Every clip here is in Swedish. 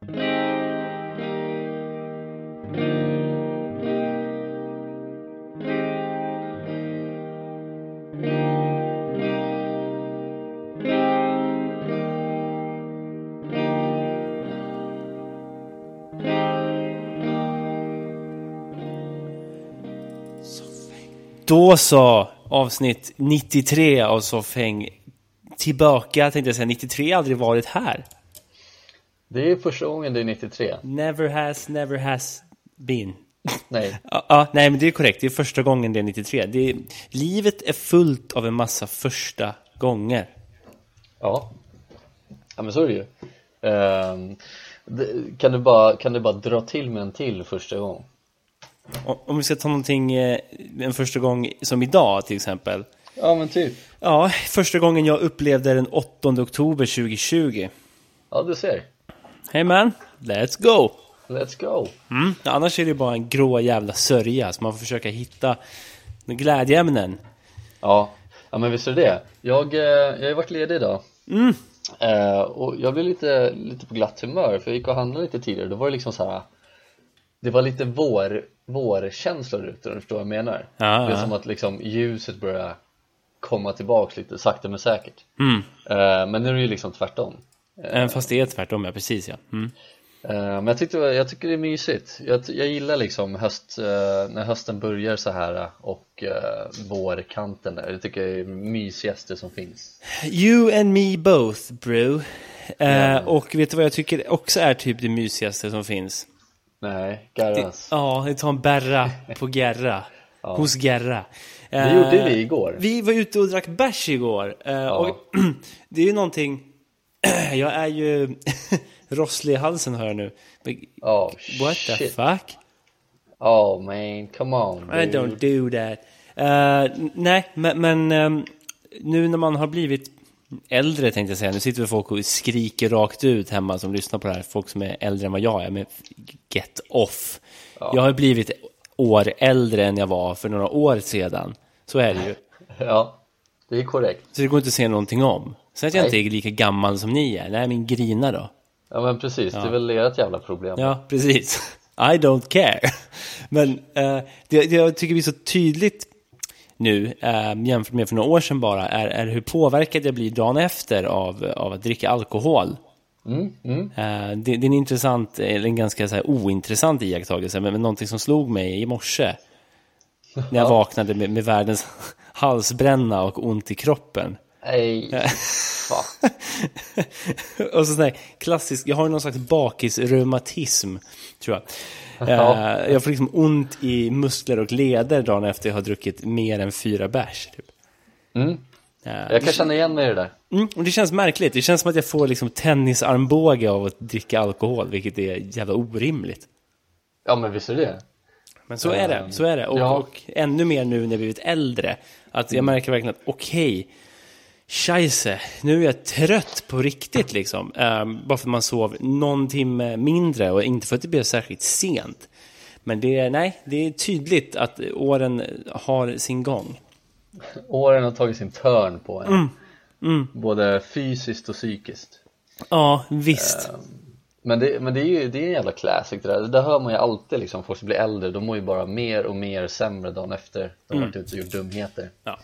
Då så, avsnitt 93 av Soffhäng. Tillbaka tänkte jag säga, 93 har aldrig varit här. Det är första gången det är 93. Never has, never has been. Nej. Ja, ja, nej men det är korrekt, det är första gången det är 93. Det är, livet är fullt av en massa första gånger. Ja. Ja men så är det ju. Det, kan, du bara, kan du bara dra till med en till första gång? Om vi ska ta någonting, eh, en första gång som idag till exempel. Ja men typ. Ja, första gången jag upplevde den 8 oktober 2020. Ja du ser. Hey man, let's go! Let's go. Mm. Annars är det bara en grå jävla sörja, så man får försöka hitta glädjeämnen. Ja. Ja men visst är det. Jag, eh, jag har ju varit ledig idag. Mm. Eh, och jag blev lite, lite på glatt humör för jag gick och handlade lite tidigare. Då var det liksom så här. Det var lite vår, vårkänslor ute, om du förstår vad jag menar. Ja, det är ja. som att liksom ljuset börjar komma tillbaks lite sakta men säkert. Mm. Eh, men nu är det ju liksom tvärtom. Även fast det är tvärtom, ja precis ja. Mm. Eh, Men jag, tyckte, jag tycker det är mysigt jag, jag gillar liksom höst, eh, när hösten börjar så här och uh, vårkanten där Det tycker jag är det mysigaste som finns You and me both, bro. Eh, Ja. och vet du vad jag tycker också är typ det mysigaste som finns? Nej, Det, Garras ja, det tar en berra på Gerra. Hos Gerra. Det Eh, gjorde vi igår Vi var ute och drack bärs igår. Eh, och det är ju någonting... jag är ju rosslig i halsen hör jag nu. Men Oh What the shit fuck? Oh man, come on I dude. don't do that. N- nej, men, men ehm, nu när man har blivit äldre tänkte jag säga. Nu sitter väl folk och skriker rakt ut hemma som lyssnar på det här. Folk som är äldre än vad jag är. Men get off. Jag har blivit år äldre än jag var för några år sedan. Så är det ju. Ja, det är korrekt Så det går inte att se någonting om. Sen att jag Nej. inte är lika gammal som ni är. Nej, men grina då. Ja men precis, det är väl ert jävla problem Ja, precis. I don't care. Men eh, det, det jag tycker blir så tydligt nu, eh, jämfört med för några år sedan bara, är, är hur påverkad jag blir dagen efter av, av att dricka alkohol. mm, mm. Eh, det, det är en intressant, eller en ganska så här, ointressant iakttagelse, men, men någonting som slog mig i morse. När jag vaknade med, med världens halsbränna och ont i kroppen. Nej, fan och så sån här klassisk, jag har någon slags bakisreumatism, tror jag. Ja. Eh, jag får liksom ont i muskler och leder dagen efter jag har druckit mer än fyra bärs. Typ. mm. Jag kan känna igen mig i det där mm, och det känns märkligt, det känns som att jag får liksom tennisarmbåge av att dricka alkohol, vilket är jävla orimligt. Ja men visst är det Men så är det, så är det. Och, Ja. och ännu mer nu när jag blivit äldre. Att jag märker verkligen att okej, scheisse, nu är jag trött på riktigt liksom. Ehm, bara för att man sov någon timme mindre och inte för att det blev särskilt sent. Men det är, nej, det är tydligt att åren har sin gång. Åren har tagit sin törn på en Mm. Både fysiskt och psykiskt Ja, visst. Men det, men det är ju det är en jävla classic det där, det där hör man ju alltid liksom, folk som blir äldre, de mår ju bara mer och mer sämre dagen efter de har varit ute och gjort dumheter Ja.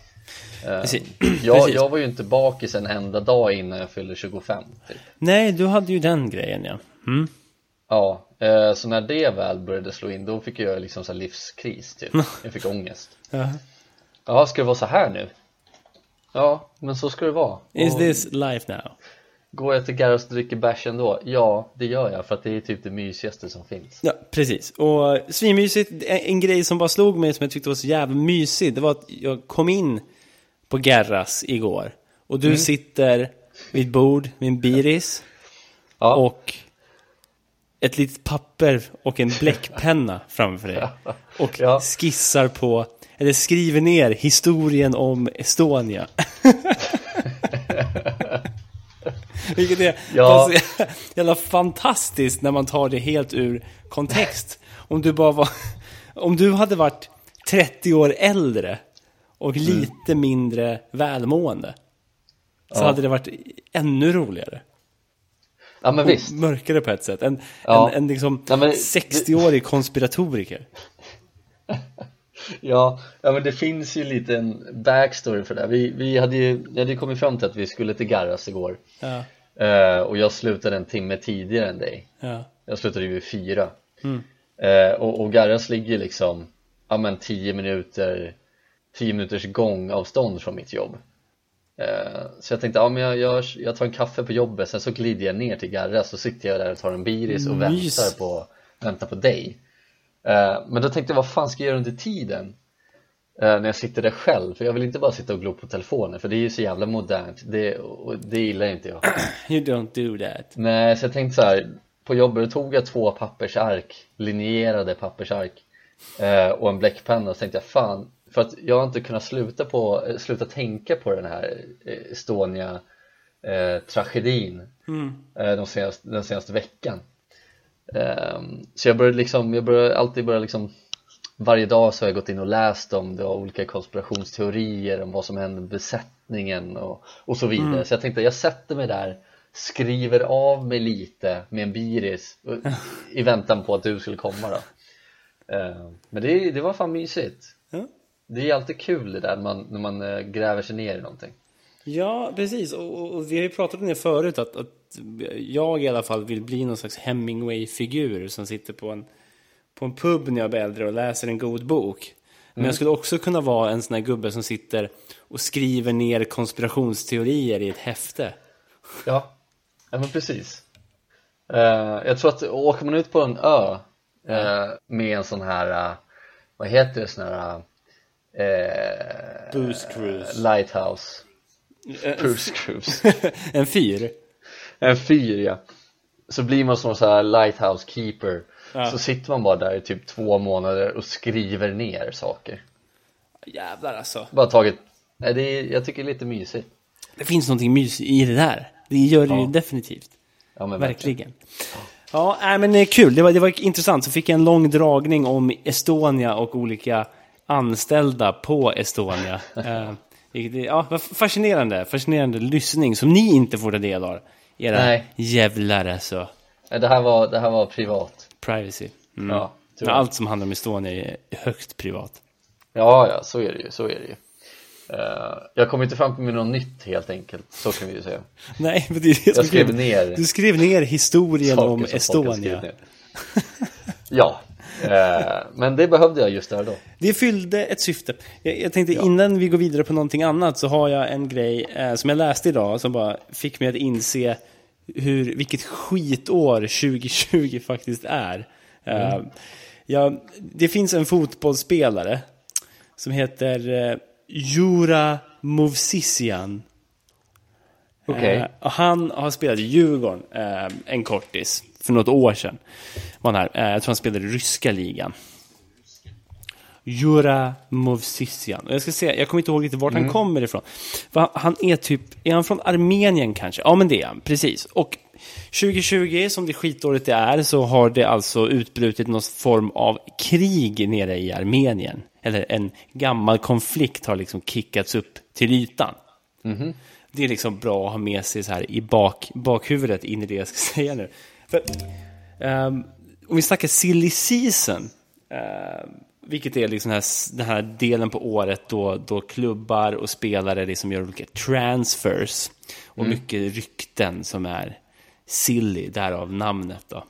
Eh, Precis. jag, Precis. jag var ju inte bakis en enda dag innan jag fyllde 25 typ. Nej, du hade ju den grejen ja. Mm. Ja, eh, så när det väl började slå in då fick jag liksom så livskris typ, jag fick ångest Ja. Ja, ska det vara så här nu? Ja, men så ska det vara Is Och this life now? Går jag till Garros och dricker bärs ändå? Ja, det gör jag för att det är typ det mysigaste som finns Ja, precis. Och svinmysigt, en, en grej som bara slog mig som jag tyckte var så jävla mysig, det var att jag kom in på Gerras igår. Och du sitter vid ett bord med en biris Ja, och ett litet papper och en bläckpenna framför dig. Och Ja. skissar på, eller skriver ner historien om Estonia. Vilket är Ja. jävla fantastiskt när man tar det helt ur kontext. Om du bara var, om du hade varit 30 år äldre och lite mindre välmående. Så Ja. hade det varit ännu roligare. Ja men visst. Mörkare på ett sätt. En, Ja. en, en liksom Ja, men- 60-årig konspiratoriker. Ja, ja men det finns ju lite en backstory för det. Vi, vi hade ju vi hade kommit fram till att vi skulle till Garras igår Ja, eh, Och jag slutade en timme tidigare än dig ja. Jag slutade ju vid fyra Mm. eh, och, och Garras ligger liksom Ja men 10 minuter 10 minuters gångavstånd från mitt jobb eh, Så jag tänkte, ja men jag, jag, jag tar en kaffe på jobbet Sen så glider jag ner till Garras Så sitter jag där och tar en biris och Mys. väntar på, väntar på dig eh, Men då tänkte jag, vad fan ska jag göra under tiden? Eh, när jag sitter där själv, för jag vill inte bara sitta och glo på telefonen för det är ju så jävla modernt, det, och det gillar inte jag You don't do that. Nej, så jag tänkte så här. På jobbet tog jag två pappersark, linjerade pappersark och en bläckpenna och så tänkte jag fan, för att jag har inte kunnat sluta, på, eh, sluta tänka på den här eh, Estonia eh, tragedin eh, de senaste, den senaste veckan. Ehm, Så jag började liksom, jag började alltid börja liksom varje dag så har jag gått in och läst om det och olika konspirationsteorier om vad som hände med besättningen och, och så vidare. Så jag tänkte jag sätter mig där skriver av mig lite med en biris i väntan på att du skulle komma då. Ehm, Men det, det var fan mysigt. Ja. Det är alltid kul det där när man, när man eh, gräver sig ner i någonting Ja, precis. Och, och, vi har ju pratat om det förut, att, att jag i alla fall vill bli någon slags Hemingway-figur som sitter på en, på en pub när jag blir äldre och läser en god bok. Men jag skulle också kunna vara en sån här gubbe som sitter och skriver ner konspirationsteorier i ett häfte. Ja, ja men precis Eh, Jag tror att åker man ut på en ö eh, med en sån här, eh, vad heter det, sån här eh, Booze cruise. Lighthouse Cruise cruise en fyr. En fyr ja Så blir man som så här lighthouse keeper Ja. Så sitter man bara där i typ två månader och skriver ner saker Jävlar alltså. Bara tagit, nej det är, jag tycker det är lite mysigt Det finns någonting mysigt i det där. Det gör det ju Ja. definitivt. Ja men Verkligen. Ja, nej, men det är kul. Det var, det var intressant. Så fick jag en lång dragning om Estonia och olika anställda på Estonia. Eh, ja, fascinerande. Fascinerande lyssning som ni inte får ta del av. Era Nej. jävlar alltså. Det här var, det här var privat Privacy. Mm. Ja. Allt som handlar om Estonia är högt privat. Ja, ja, så är det ju, så är det ju Eh, Jag kom inte fram med något nytt helt enkelt, så kan vi ju säga Nej, men det är det Jag skrev ner Du skrev ner historien om Estonia. Ja, men det behövde jag just där då Det fyllde ett syfte. Jag, jag tänkte innan vi går vidare på någonting annat så har jag en grej eh, som jag läste idag som bara fick mig att inse hur, vilket skitår 2020 faktiskt är. Eh, ja, det finns en fotbollsspelare som heter eh, Jura Movsisian. Eh, och han har spelat i Djurgården eh, en kortis för något år sedan. Var han här. Eh, jag tror han spelade i ryska ligan. Jura Movsisian. Jag ska se, jag kommer inte ihåg lite vart han kommer ifrån. För han, är typ, är han från Armenien kanske? Ja men det är han, precis. Och 2020, som det skitåret det är, så har det alltså utbrutit någon form av krig nere i Armenien. Eller en gammal konflikt har liksom kickats upp till ytan. Det är liksom bra att ha med sig så här i bak, bakhuvudet in i det jag ska säga nu. För, ehm, om vi snackar silly season, ehm, vilket är liksom den här, den här delen på året då, då klubbar och spelare liksom gör olika transfers och mycket rykten som är silly, därav namnet då.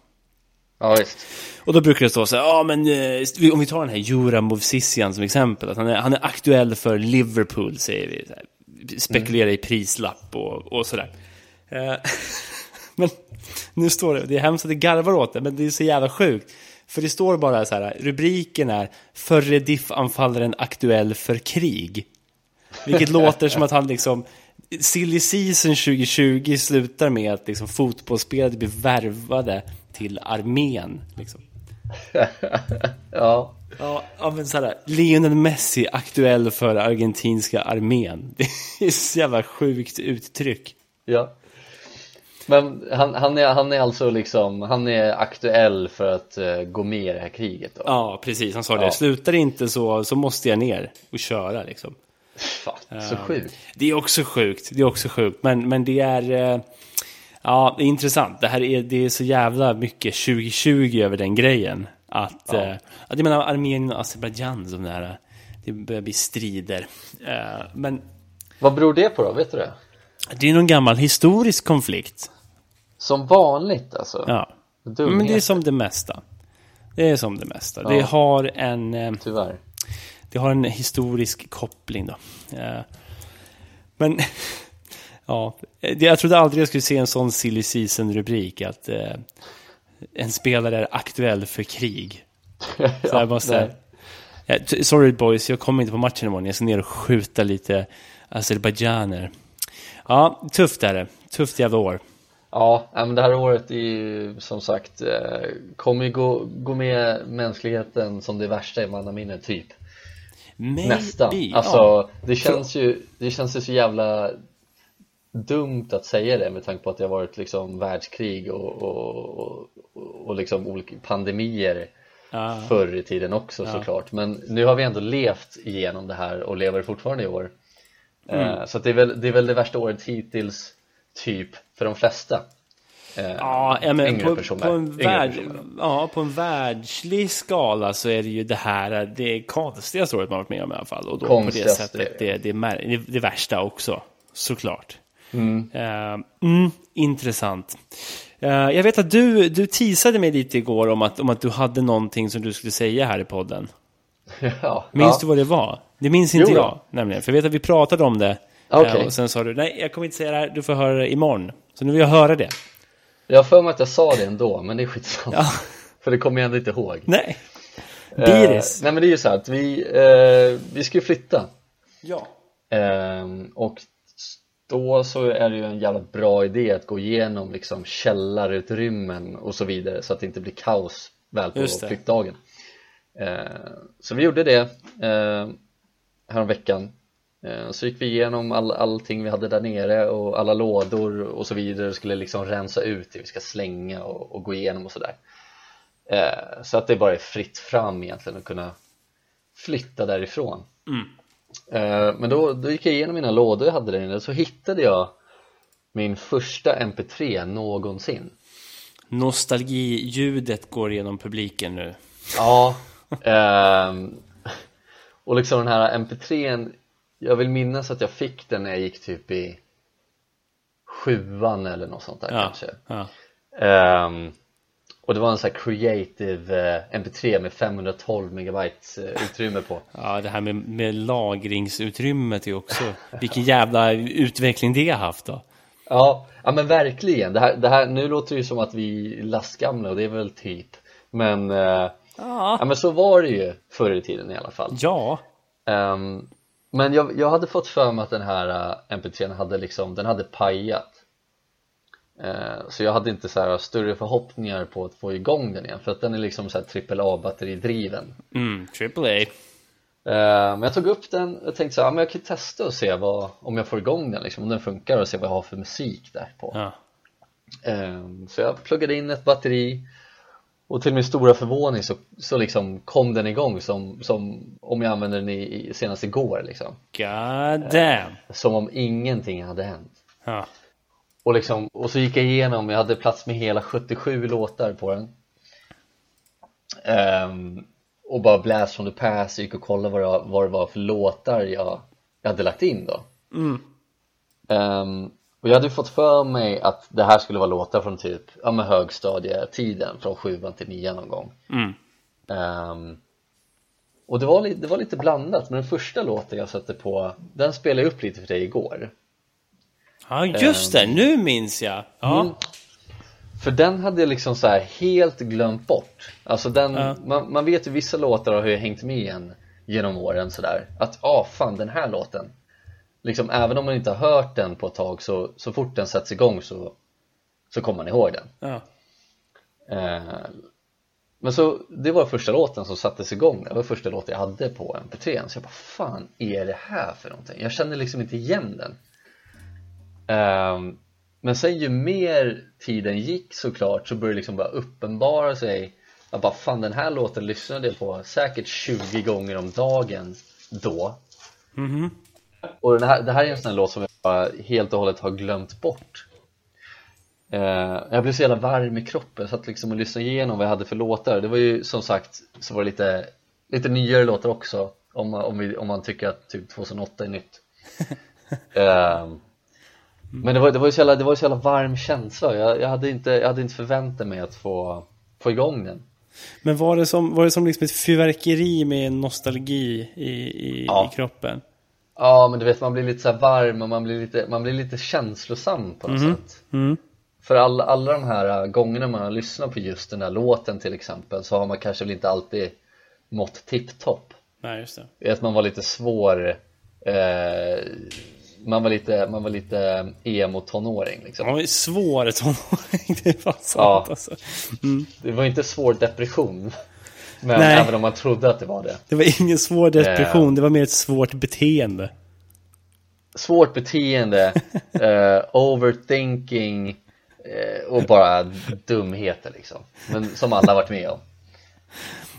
ja visst Och då brukar det stå så här, ja men eh, om vi tar den här Jura Movsisian som exempel, att han är, han är aktuell för Liverpool säger vi. Spekulerar i prislapp och, och sådär. Eh, men nu står det, det är hemskt att det garvar åt det, men det är så jävla sjukt. För det står bara så här, rubriken är Förre diff-anfallaren aktuell för krig. Vilket låter som att han liksom Silly season 2020 slutar med att liksom fotbollsspelare blir värvade till armén. Liksom. Ja, Ja, ja, men så här, Lionel Messi aktuell för argentinska armén. Det är så jävla sjukt uttryck. ja Men han, han, är, han är alltså liksom, han är aktuell för att eh, gå med i det här kriget då? Ja, precis. Han sa det. Ja. Slutar det inte så, så måste jag ner och köra liksom. Fan, så sjukt Det är också sjukt. Det är också sjukt. Men, men det är... Eh, Ja, det är intressant. Det här är, det är så jävla mycket 2020 över den grejen. Att, ja. eh, att jag menar Armenien och Azerbajdzjan som det här, det börjar bli strider. Eh, men... Vad beror det på då, vet du det? Det är någon gammal historisk konflikt. Som vanligt alltså? Ja. Dumheter. Men det är som det mesta. Det är som det mesta. Ja. Det har en... Eh, Tyvärr. Det har en historisk koppling då. Eh, men... ja, jag trodde aldrig jag skulle se en sån silly season-rubrik att eh, en spelare är aktuell för krig. Så jag måste... Ja, sorry boys, jag kommer inte på matchen imorgon. Jag ska ner och skjuta lite azerbajdzjaner. Ja, tufft är det. Tufft jävla år. Ja, men det här året är ju som sagt eh, kommer ju gå, gå med mänskligheten som det värsta i mannaminne typ Maybe, Nästan, alltså ja. det känns ju det känns ju så jävla dumt att säga det med tanke på att det har varit liksom världskrig och, och, och, och liksom olika pandemier ah. förr i tiden också ja. såklart men nu har vi ändå levt igenom det här och lever fortfarande i år mm. eh, så det, är väl, det är väl det värsta året hittills typ för de flesta. Eh, ja, men på, på, en värld, ja, på en världslig skala så är det ju det här det konstigaste året man varit med om i alla fall. Och då på det sättet det, det, det, det värsta också såklart. Mm. Uh, mm, intressant. Uh, jag vet att du, du teasade mig lite igår om att, om att du hade någonting som du skulle säga här i podden. Ja, minns ja. du vad det var? Det minns inte jo, jag nämligen, för jag vet att vi pratade om det Okay. Och sen sa du, nej jag kommer inte säga det här, du får höra det imorgon. Så nu vill jag höra det. Jag har för mig att jag sa det ändå, men det är skitsamma. Ja. För det kommer jag ändå inte ihåg. Nej. Biris. Eh, nej men det är ju så här att vi, eh, vi ska ju flytta. Ja. Eh, och då så är det ju en jävla bra idé att gå igenom liksom källarutrymmen och så vidare så att det inte blir kaos väl på flyttdagen. Eh, så vi gjorde det eh, häromveckan Eh, så gick vi igenom all, allting vi hade där nere och alla lådor och så vidare och skulle liksom rensa ut det vi ska slänga och, och gå igenom och sådär. Eh, Så att det bara är fritt fram egentligen att kunna flytta därifrån. Mm. eh, Men då, då gick jag igenom mina lådor jag hade där inne så hittade jag min första mp3 någonsin. Nostalgiljudet går igenom publiken nu. Ja eh, Och liksom den här mp3 jag vill minnas att jag fick den när jag gick typ i sjuan eller något sånt där ja, kanske. ja. Um, och det var en sån här creative uh, mp3 med 512 megabyte uh, utrymme på. Ja det här med, med lagringsutrymmet är också Vilken jävla utveckling det har haft då. Ja, ja men verkligen. Det här, det här, Nu låter det ju som att vi är lastgamla och det är väl typ Men uh, ja. ja men så var det ju förr i tiden i alla fall. Ja. Um, men jag, jag hade fått för mig att den här uh, mp3 hade liksom, den hade pajat. Uh, Så jag hade inte så här större förhoppningar på att få igång den igen för att den är liksom så här AAA batteridriven Mm, AAA uh, Men jag tog upp den och tänkte så här, men jag kan testa och se vad, om jag får igång den liksom, om den funkar och se vad jag har för musik där på. Ja. uh, Så jag pluggade in ett batteri och till min stora förvåning så, så liksom kom den igång som, som om jag använde den i, i, senast igår liksom God damn! Som om ingenting hade hänt ja. och, liksom, och så gick jag igenom, jag hade plats med hela 77 låtar på den um, Och bara blast from the past, gick och kollade vad det, vad det var för låtar jag, jag hade lagt in då mm. um, och jag hade fått för mig att det här skulle vara låtar från typ, ja men högstadietiden från sjuan till nian någon gång mm. um, Och det var, li det var lite blandat, men den första låten jag satte på, den spelade jag upp lite för dig igår Ja just um, det, nu minns jag! Ja. Mm, för den hade jag liksom så helt glömt bort Alltså den, ja. man, man vet ju vissa låtar har ju hängt med en genom åren sådär Att, ah fan den här låten liksom, även om man inte har hört den på ett tag så, så fort den sätts igång så, så kommer man ihåg den ja. eh, men så, det var första låten som sattes igång det var första låten jag hade på mp3 så jag bara, fan är det här för någonting? Jag kände liksom inte igen den eh, men sen ju mer tiden gick såklart så började det liksom bara uppenbara sig att bara fan den här låten lyssnade jag på säkert 20 gånger om dagen då mm -hmm. Och den här, det här är en sån här låt som jag helt och hållet har glömt bort. Eh, Jag blev så jävla varm i kroppen, jag satt liksom och lyssnade igenom vad jag hade för låtar. Det var ju som sagt, så var det lite, lite nyare låtar också om man, om, vi, om man tycker att typ 2008 är nytt. Eh, Men det var, det, var ju så jävla, det var ju så jävla varm känsla, jag, jag, hade inte, jag hade inte förväntat mig att få, få igång den. Men var det som, var det som liksom ett fyrverkeri med nostalgi i, i, Ja. i kroppen? Ja men du vet man blir lite så varm och man blir lite, man blir lite känslosam på något sätt Mm. För alla, alla de här äh, gångerna man har lyssnat på just den här låten till exempel så har man kanske väl inte alltid mått tipptopp Nej, just det. Att man var lite svår eh, man var lite, man var lite emo-tonåring liksom Han var svår tonåring, det är fan sant Ja. alltså. Det var inte svår depression Men Nej. även om man trodde att det var det Det var ingen svår depression, det var mer ett svårt beteende. Svårt beteende, eh, overthinking eh, och bara dumheter liksom Men som alla har varit med om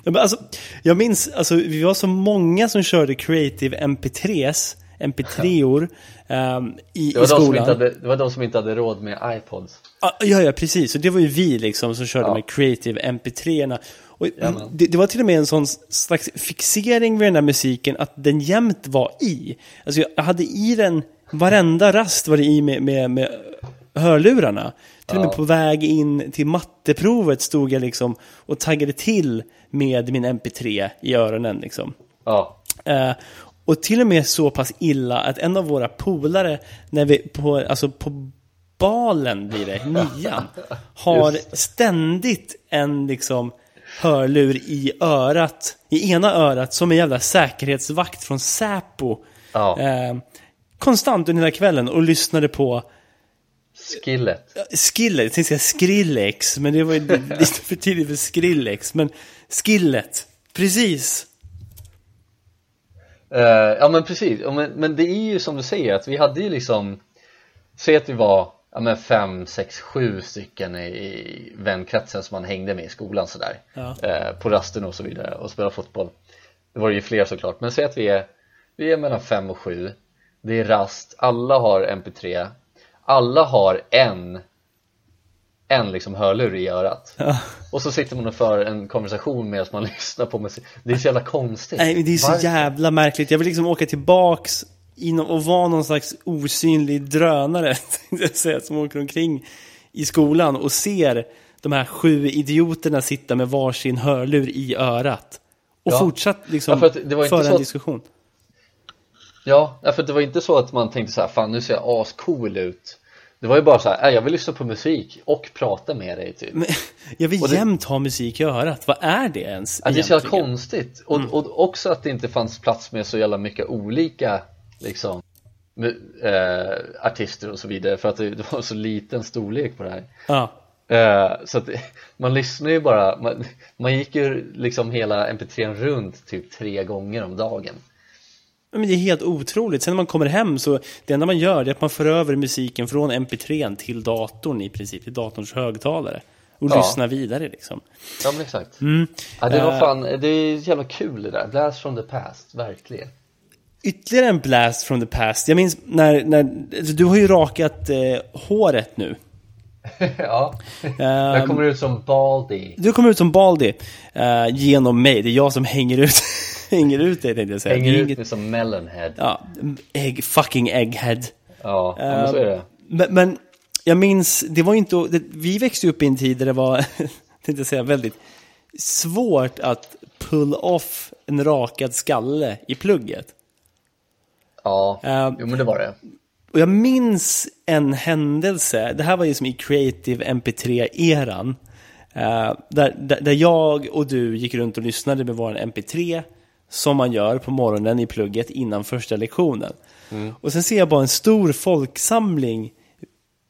Ja, men alltså, jag minns, alltså, vi var så många som körde Creative MP3s, MP3or ehm, i, Det var, i de som skolan. inte hade, det var de som inte hade råd med iPods Ja, Ja, ja, precis. Och det var ju vi liksom som körde Ja. med Creative MP3-erna. Och det, det var till och med en sån slags fixering vid den här musiken att den jämt var i. Alltså jag hade i den, varenda rast var det i med, med, med hörlurarna. Till och med på väg in till matteprovet stod jag liksom och taggade till med min MP3 i öronen liksom. Ja, Eh, och till och med så pass illa att en av våra polare, när vi på, alltså på balen blir det, nian, har ständigt en liksom hörlur i örat, i ena örat, som en jävla säkerhetsvakt från Säpo. ja, Eh, konstant under hela kvällen och lyssnade på skillet Skillet, jag tänkte säga Skrillex, men det var ju lite för tidigt för Skrillex. Men Skillet, precis. Eh, Ja men precis, men, men det är ju som du säger att vi hade ju liksom Säg att vi var ja, men fem, sex, sju stycken i, i vänkretsen som man hängde med i skolan sådär Ja. eh, På rasten och så vidare och spelade fotboll Det var ju fler såklart, men säg att vi är Vi är mellan fem och sju Det är rast, alla har mp3 Alla har en En liksom hörlur i örat Ja. Och så sitter man och för en konversation medan man lyssnar på musik Det är så jävla konstigt Nej, det är så Varför? jävla märkligt. Jag vill liksom åka tillbaks och vara någon slags osynlig drönare, säga, som åker omkring i skolan och ser de här sju idioterna sitta med varsin hörlur i örat. Och Ja. fortsatt liksom Ja, för att det var inte föra en att- diskussion. Ja, för det var inte så att man tänkte så här, fan nu ser jag ascool ut Det var ju bara så här, "Äh, jag vill lyssna på musik och prata med dig typ Men, jag vill Och det- jämt ha musik i örat. Vad är det ens ja, Det är så? Mm. konstigt och, och också att det inte fanns plats med så jävla mycket olika liksom eh, artister och så vidare för att det, det var så liten storlek på det här Ja. eh, Så att man lyssnar ju bara, man, man gick ju liksom hela mp3 runt typ tre gånger om dagen Men det är helt otroligt. Sen när man kommer hem så det enda man gör är att man för över musiken från mp3 till datorn i princip, till datorns högtalare. Och Ja. lyssnar vidare liksom. Ja men exakt Mm. ja, det var Eh. fan, det är jävla kul det där, Blast from the past, verkligen Ytterligare en blast from the past. Jag minns när, när alltså, du har ju rakat eh, håret nu. Ja, Ehm, jag kommer ut som Baldy Du kommer ut som Baldi eh, genom mig. Det är jag som hänger ut, hänger ut dig tänkte jag säga. Hänger ut mig som Melonhead Ja, ägg, fucking egghead. Ja, ja men så är det Men, men jag minns, det var inte, det, vi växte upp i en tid där det var, tänkte jag säga, väldigt svårt att pull off en rakad skalle i plugget. Ja, Ehm, jo men det var det Och jag minns en händelse, det här var ju som i Creative MP3-eran. eh, där, där, där jag och du gick runt och lyssnade med vår MP3 som man gör på morgonen i plugget innan första lektionen. Och sen ser jag bara en stor folksamling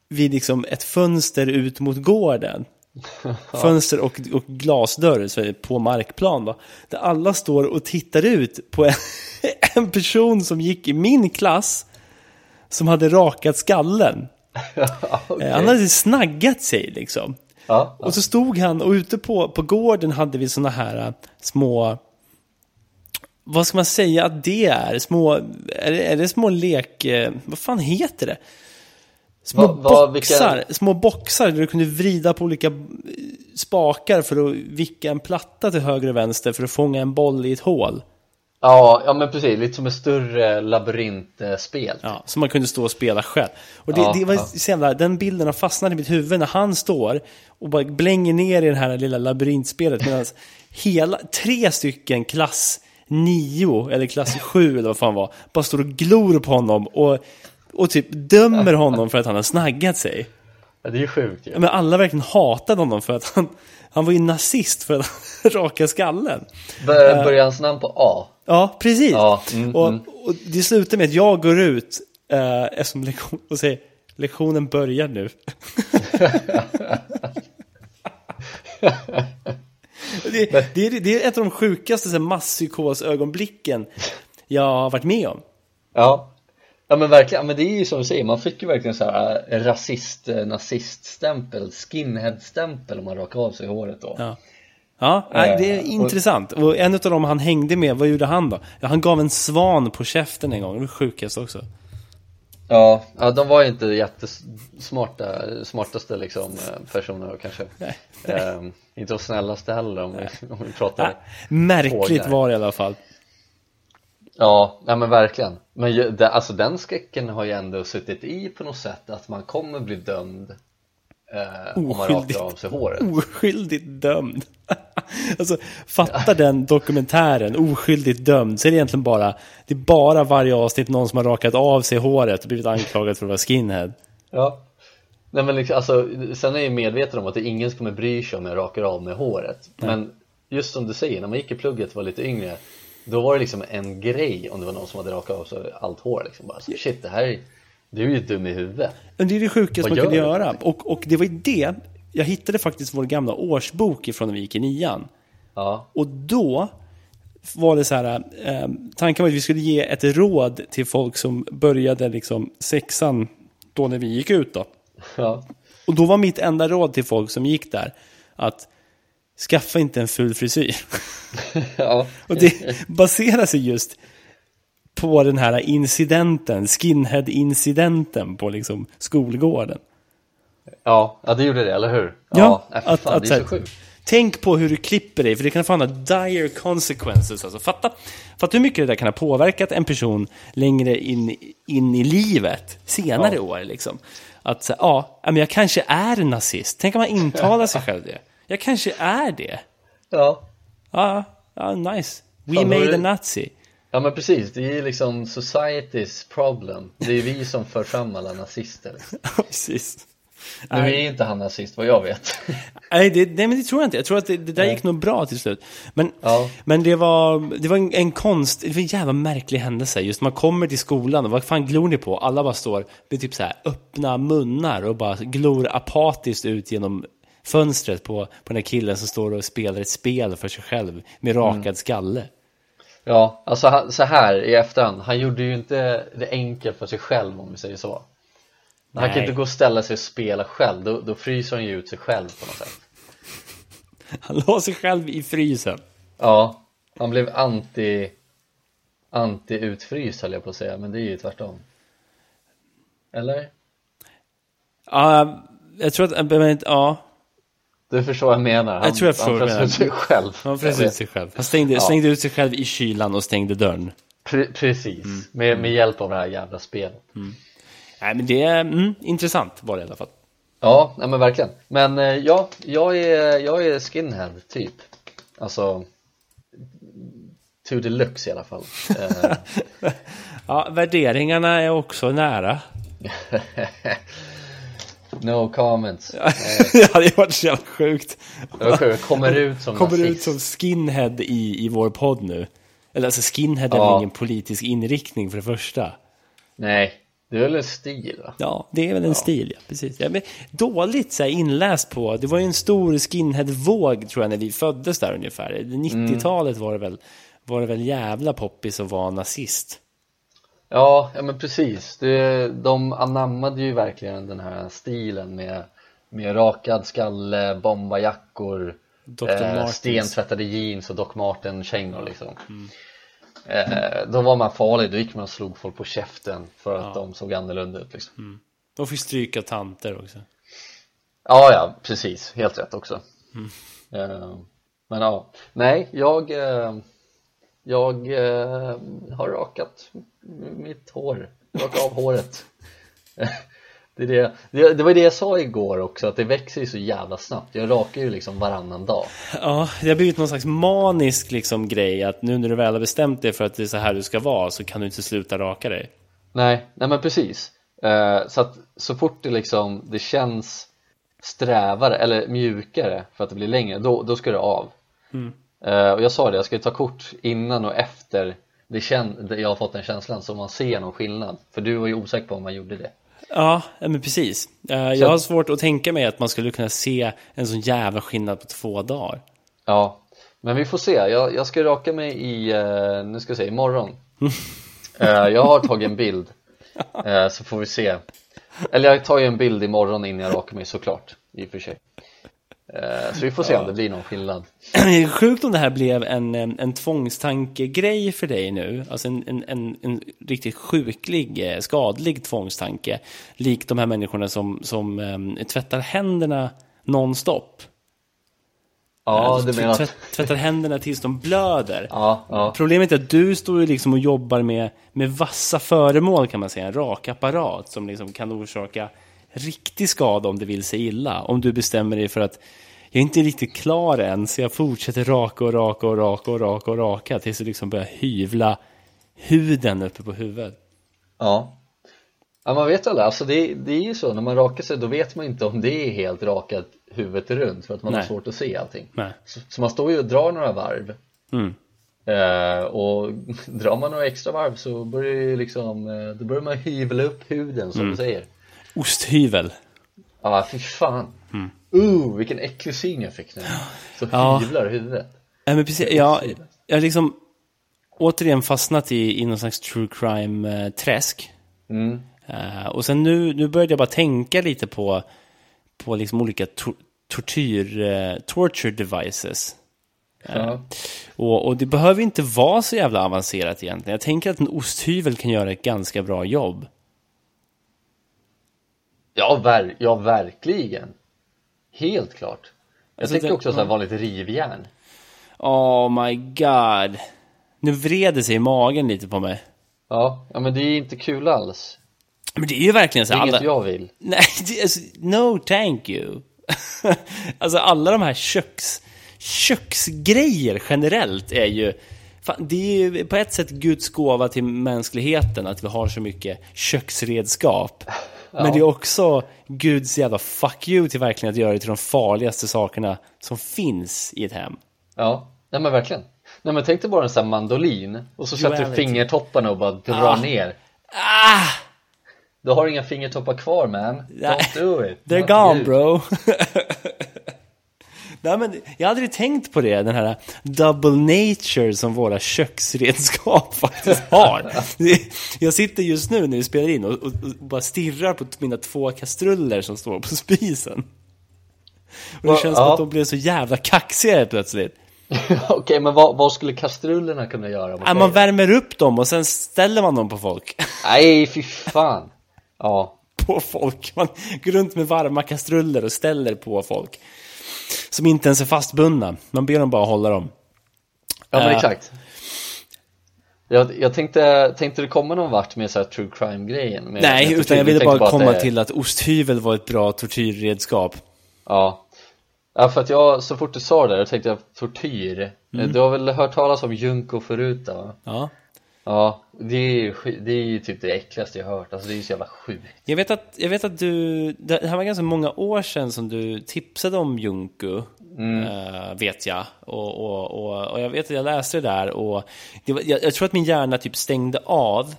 vid liksom ett fönster ut mot gården. Fönster och, och glasdörr så är det på markplan då. Där alla står och tittar ut på en, en person som gick i min klass som hade rakat skallen. Okej. Eh, Han hade snaggat sig liksom. ja, Och så stod han och ute på, på gården hade vi såna här äh, små... Vad ska man säga att det är? Små... Är det, är det små lek... eh, Vad fan heter det? Små Va- va- vilka- boxar, små boxar där du kunde vrida på olika eh, spakar för att vicka en platta till höger och vänster för att fånga en boll i ett hål. Ja, ja men precis, lite som ett större labyrintspel Ja, som man kunde stå och spela själv. Och det, Ja, det var ja. jävla, den bilden har fastnat i mitt huvud när han står och bara blänger ner i det här lilla labyrintspelet medan hela, tre stycken klass 9 eller klass 7 eller vad fan var, bara står och glor på honom och, och typ dömer honom för att han har snaggat sig. Ja, det är ju sjukt ju Ja, Men alla verkligen hatade honom för att han, han var ju nazist för att han raka skallen. Bör- Börjar hans namn på A? Ja, precis. Ja, mm, och, mm. och det slutar med att jag går ut eh, eftersom lektion, och säger lektionen börjar nu. det, det, är, det är ett av de sjukaste masspsykosögonblicken jag har varit med om. Ja Ja men verkligen, ja, men det är ju som du säger, man fick ju verkligen så här eh, rasist, eh, naziststämpel, skinhead-stämpel om man rakar av sig håret då Ja, ja nej, det är Eh, intressant. Och en av dem han hängde med, vad gjorde han då? Ja, han gav en svan på käften en gång, det var sjukast också. Ja, ja de var ju inte jättesmarta, smartaste liksom personer kanske Nej. eh, Inte de snällaste heller om vi, om vi pratar Nej, märkligt var det i alla fall. Ja, ja men verkligen Men alltså den skräcken har ju ändå suttit i på något sätt att man kommer bli dömd eh, om man rakar av sig håret Oskyldigt dömd. alltså, fatta den dokumentären, oskyldigt dömd. Så är det egentligen bara, det är bara varje avsnitt någon som har rakat av sig håret och blivit anklagad för att vara skinhead. Ja Nej men liksom, alltså, sen är jag medveten om att det är ingen som kommer bry sig om jag rakar av med håret Men just som du säger, när man gick i plugget och var lite yngre Då var det liksom en grej om det var någon som hade rakat av sig allt hår liksom bara Shit det här är, du är ju dum i huvudet Men det är det sjukaste man kunde göra. Och, och det var ju det, jag hittade faktiskt vår gamla årsbok ifrån när vi gick i nian. Ja, Och då var det så här, eh, tanken var att vi skulle ge ett råd till folk som började liksom sexan då när vi gick ut då. ja, Och då var mitt enda råd till folk som gick där att skaffa inte en ful frisyr. ja, Och det baserar sig just på den här incidenten, skinhead-incidenten på liksom skolgården. ja, ja det gjorde det, eller hur? Ja, att- fan, att det så är här- Tänk på hur du klipper dig, för det kan få ha dire consequences. Alltså, fatta, fatta hur mycket det där kan ha påverkat en person längre in, in i livet, senare Ja. år. Liksom. Att så ja, men jag kanske är nazist. Tänk om man intalar sig själv det. Jag kanske är det. Ja, Ja, ja nice. We Fan, är made det- a nazi. ja men precis, det är ju liksom society's problem Det är vi som för fram alla nazister. Precis. Nu är inte han nazist vad jag vet Nej, det, nej, men det tror jag inte. Jag tror att det, det där Nej. gick nog bra till slut. Men, Ja. men det var, det var en, en konst, det var en jävla märklig händelse. Just man kommer till skolan och vad fan glor ni på? Alla bara står med typ så här öppna munnar och bara glor apatiskt ut genom fönstret på, på den här killen som står och spelar ett spel för sig själv med rakad Mm. skalle. Ja, alltså så här i efterhand, han gjorde ju inte det enkelt för sig själv om vi säger så Han kan Nej. inte gå och ställa sig och spela själv, då, då fryser han ju ut sig själv på något sätt Han la sig själv i frysen. Ja, han blev anti Anti-utfryst höll jag på att säga, men det är ju tvärtom Eller? Ja, jag tror att, ja, Du förstår vad jag menar, han, Jag tror jag förstår han frös ut sig själv han frös ut sig själv. Han stängde, Ja. slängde ut sig själv i kylan och stängde dörren. Pre- Precis, Mm. med, med hjälp av det här jävla spelet Nej, men det är mm, intressant var det i alla fall. Ja, nej men verkligen. Men eh, ja, jag är, jag är skinhead typ. Alltså to looks i alla fall. Eh, Ja, värderingarna är också nära. no comments. det hade varit så jävla sjukt. Det var sjukt, kommer ut som Kommer nazist. ut som skinhead i, i vår podd nu. Eller alltså skinhead är Ja. väl ingen politisk inriktning för det första. Nej, det är väl en stil va? Ja, det är väl en stil, ja. Precis. Ja, men dåligt så här, inläst på. Det var ju en stor skinhead-våg tror jag när vi föddes där ungefär. 90-talet var det väl, var det väl jävla poppis att vara nazist. Ja, ja men precis. Det, de anammade ju verkligen den här stilen med, med rakad skalle, bombajackor, eh, stentvättade jeans och Doc Marten-kängor liksom. Eh, då var man farlig, då gick man och slog folk på käften för att de såg annorlunda ut liksom. De får ju stryka tanter också. Ja, ja, precis, helt rätt också. Eh, Men ja, nej, jag eh, Jag eh, har rakat mitt hår, rakat av håret. Det, är det, det, det var det jag sa igår också, att det växer ju så jävla snabbt. Jag rakar ju liksom varannan dag. Ja, det har blivit någon slags manisk liksom grej att nu när du väl har bestämt dig för att det är så här du ska vara så kan du inte sluta raka dig. Nej, nej men precis. Eh, Så att så fort det liksom, det känns strävare eller mjukare för att det blir längre, då, då ska det av. Eh, Och jag sa det, jag ska ta kort innan och efter det kän jag har fått den känslan så man ser någon skillnad För du var ju osäker på om man gjorde det Ja, ja, men precis. Eh, Jag har svårt att tänka mig att man skulle kunna se en sån jävla skillnad på två dagar. Ja, men vi får se. Jag, jag ska raka mig i, eh, nu ska jag säga imorgon Eh, Jag har tagit en bild eh, så får vi se Eller jag tar ju en bild imorgon innan jag rakar mig såklart i och för sig Eh, Så vi får se om det blir någon skillnad sjukt om det här blev en, en, en tvångstankegrej för dig nu. Alltså en, en, en, en riktigt sjuklig, eh, skadlig tvångstanke. Likt de här människorna som, som um, tvättar händerna nonstop. Ja, Alltså, du menar att, tvätt, tvättar händerna tills de blöder. ja, ja, Problemet är att du står ju liksom och jobbar med, med vassa föremål kan man säga. En rakapparat som liksom kan orsaka riktig skada om det vill sig illa. Om du bestämmer dig för att jag är inte riktigt klar än så jag fortsätter raka och raka och raka och raka och raka tills det liksom börjar hyvla huden uppe på huvudet. ja Ja man vet aldrig, alltså det, det är ju så när man rakar sig då vet man inte om det är helt rakat huvudet runt för att man har Nej. svårt att se allting Nej. så, så man står ju och drar några varv Mm. Eh, och drar man några extra varv så börjar ju liksom, eh, då börjar man hyvla upp huden som du säger Osthyvel. Ja, ah, fy fan Uh, vilken äcklig syn jag fick nu Så Ja. hyvlar huvudet Nej, men precis. Jag, jag har liksom återigen fastnat i, i någon slags true crime-träsk. mm. Eh, och sen nu, nu började jag bara tänka lite på, på liksom olika tor tortyr, eh, torture devices. ja. Och, och det behöver inte vara så jävla avancerat egentligen. Jag tänker att en osthyvel kan göra ett ganska bra jobb. Ja, ver ja, verkligen Helt klart Jag Alltså, tänker också så här vanligt rivjärn Oh my god. Nu vred det sig i magen lite på mig. Ja, ja men det är inte kul alls Men det är ju verkligen så Det är alla... inget jag vill Nej, det, alltså, no thank you. alltså alla de här köks, köksgrejer generellt är ju... Fan, det är ju på ett sätt Guds gåva till mänskligheten att vi har så mycket köksredskap. Men det är också Guds jävla fuck you till verkligen att göra det till de farligaste sakerna som finns i ett hem. Ja, nej men verkligen Nej men tänk dig bara en sån här mandolin och så sätter du Duality. fingertopparna och bara drar Ah. ner Ah! Du har inga fingertoppar kvar man. Don't do it They're gone bro. Nej, men jag hade aldrig tänkt på det, den här double nature som våra köksredskap faktiskt har. Jag sitter just nu när vi spelar in och, och, och bara stirrar på mina två kastruller som står på spisen. Och det känns som att de blev så jävla kaxiga plötsligt. Okej, men vad, vad skulle kastrullerna kunna göra Ja, man värmer upp dem och sen ställer man dem på folk. Nej, fy fan Ja, på folk. Man går runt med varma kastruller och ställer på folk. Som inte ens är fastbundna. Man ber dem bara hålla dem. ja men Eh. exakt Jag, jag tänkte, tänkte det komma någon vart med så true crime-grejen Nej, med utan jag ville bara att komma det- till att osthyvel var ett bra tortyrredskap. Ja Ja, för att jag, så fort du sa det där, tänkte jag tortyr Mm. Du har väl hört talas om Junko förut då? Ja. Ja, det är ju det är ju typ det äckligaste jag har hört, alltså det är ju så jävla sjukt Jag vet, att, jag vet att du, det här var ganska många år sedan som du tipsade om Junku, eh, vet jag. Och, och, och, och jag vet att jag läste det där och det var, jag, jag tror att min hjärna typ stängde av.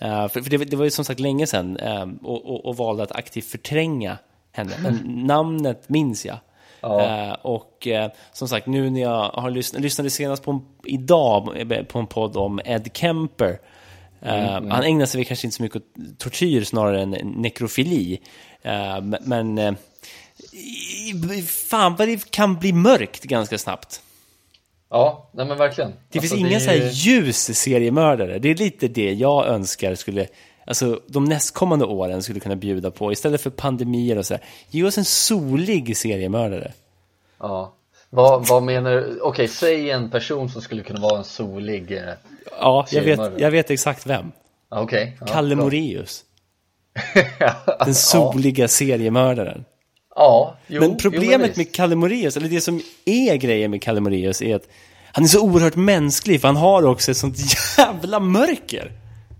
Eh, för för det, var- det var ju som sagt länge sedan och, och, och valde att aktivt förtränga henne. Men namnet minns jag. Ja. Eh, och eh, som sagt, nu när jag har lyssnat, lyssnade senast på en, idag eh, på en podd om Ed Kemper. Eh, Han ägnar sig väl kanske inte så mycket åt tortyr snarare än nekrofili. Men- fan vad det kan bli mörkt ganska snabbt. Ja, nej men verkligen Det Alltså, finns inga är så här ju- ljus seriemördare. Det är lite det jag önskar skulle... alltså de nästkommande åren skulle kunna bjuda på, istället för pandemier och sådär, ge oss en solig seriemördare. Ja. Vad, vad menar du? Okej, säg en person som skulle kunna vara en solig... Eh, Ja, jag vet, jag vet exakt vem. ja, Okej. Ja, Kalle bra. Moraeus. Den soliga seriemördaren. Ja, jo, Men jo, problemet visst. med Kalle Moraeus, eller det som är grejen med Kalle Moraeus är att han är så oerhört mänsklig, för han har också ett sånt jävla mörker.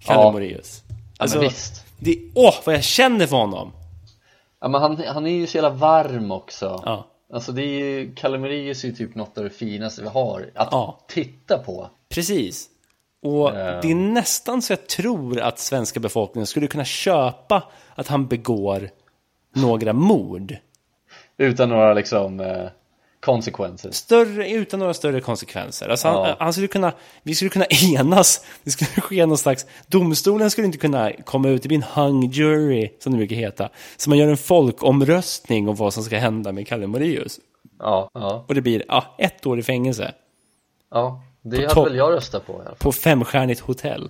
Kalle Ja. Moraeus. Ja, Alltså, visst. det, åh, vad jag känner för honom. Ja, men han, han är ju så jävla varm också. Ja. Alltså det är ju, Kalle Moraeus är ju typ något av det finaste vi har att Ja. titta på. Precis. Och Ja. det är nästan så jag tror att svenska befolkningen skulle kunna köpa att han begår några mord. Utan några liksom eh, konsekvenser. Större, utan några större konsekvenser. Alltså han, Ja. han skulle kunna, vi skulle kunna enas, det skulle ske någon slags, domstolen skulle inte kunna komma ut, det blir en hung jury, som det brukar heta. Så man gör en folkomröstning om vad som ska hända med Kalle Moraeus. Ja, ja, Och det blir, ja, ett år i fängelse. ja. Det hade topp. väl jag röstat på i alla fall. På femstjärnigt hotell.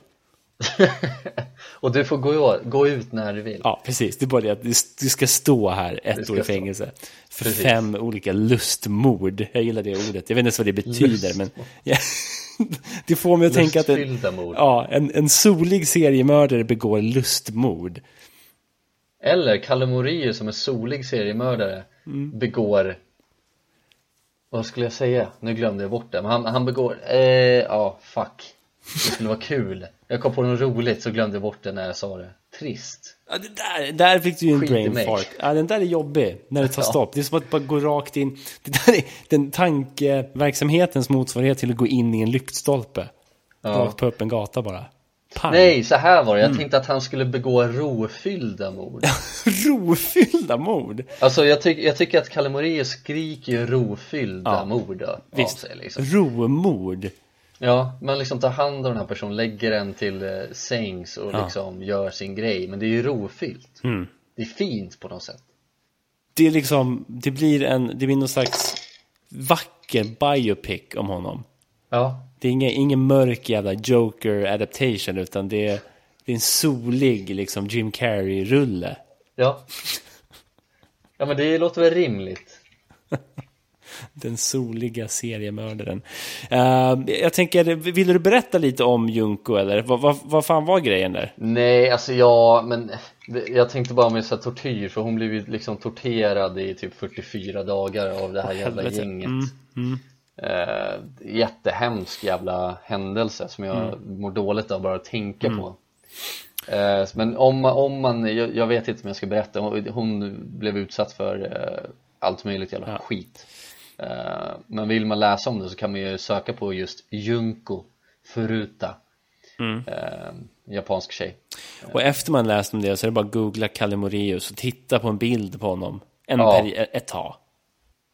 Och du får gå, gå ut när du vill. Ja, precis. Det är bara det att du du ska stå här ett år i stå. fängelse. För Precis. fem olika lustmord. Jag gillar det ordet. Jag vet inte ens vad det betyder, men... Ja, det får mig att tänka att en, ja, en, en solig seriemördare begår lustmord. Eller Kalle Moraeus som är solig seriemördare Mm. begår Vad skulle jag säga? Nu glömde jag bort det, men han, han begår, eh, ja fuck Det skulle vara kul Jag kom på något roligt så glömde jag bort det när jag sa det Trist Ja, det där, där fick du ju en Skit brain fart. Ja, den där är jobbig när det tar Ja. stopp. Det är som att bara gå rakt in. Det där är den tankeverksamhetens motsvarighet till att gå in i en lyktstolpe. Rakt på öppen gata bara. Pang. Nej, så här var det, Mm. jag tänkte att han skulle begå rofyllda mord Rofyllda mord. Alltså jag, tyck, jag tycker att Kalle Moraeus skriker ju rofyllda Ja. mord av Visst. sig liksom. Romord. Ja, man liksom tar hand om den här personen, lägger den till eh, sängs och Ja. liksom gör sin grej Men det är ju rofyllt Mm. Det är fint på något sätt Det är liksom, det blir en, det blir någon slags vacker biopic om honom. Ja, Det är ingen, ingen mörk jävla Joker adaptation utan det är, det är en solig liksom Jim Carrey-rulle. ja Ja men det låter väl rimligt Den soliga seriemördaren. Eh, jag tänker, vill du berätta lite om Junko eller? Vad, vad, vad fan var grejen där? Nej, alltså ja, men jag tänkte bara med så här tortyr för hon blev ju liksom torterad i typ 44 dagar av det här jävla helvete. gänget Mm, Eh, jättehemsk jävla händelse som jag Mm. mår dåligt av bara att tänka på Eh, Men om, om man, jag, jag vet inte om jag ska berätta, hon, hon blev utsatt för eh, allt möjligt jävla Ja. skit Men vill man läsa om det så kan man ju söka på just Junko Furuta Mm. eh, Japansk tjej Och efter man läst om det så är det bara att googla Kalle Moraeus och titta på en bild på honom. En Ja. ett tag.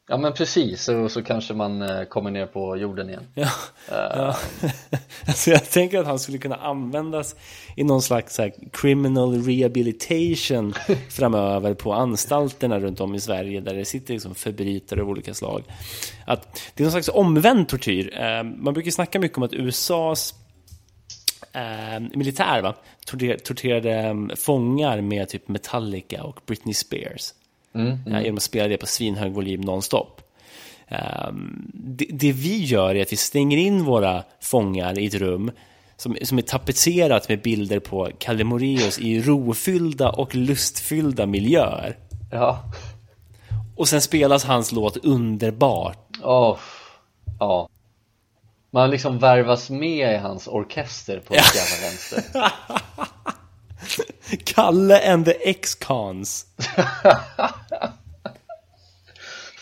Ja men precis, så, så kanske man eh, kommer ner på jorden igen Ja. ja. alltså jag tänker att han skulle kunna användas i någon slags här, criminal rehabilitation framöver på anstalterna runt om i Sverige där det sitter liksom förbrytare av olika slag. Att det är någon slags omvänd tortyr. Eh, Man brukar snacka mycket om att USAs eh, militär va? Torter, torterade eh, fångar med typ Metallica och Britney Spears. Mm, Ja, genom att spela det på svinhög volym nonstop. Um, det, det vi gör är att vi stänger in våra fångar i ett rum som, som är tapetserat med bilder på Kalle Moraeus i rofyllda och lustfyllda miljöer. Ja, Och sen spelas hans låt Underbart. Åh, ja Man liksom värvas med i hans orkester på ett jävla vänster Kalle and the X-Cons.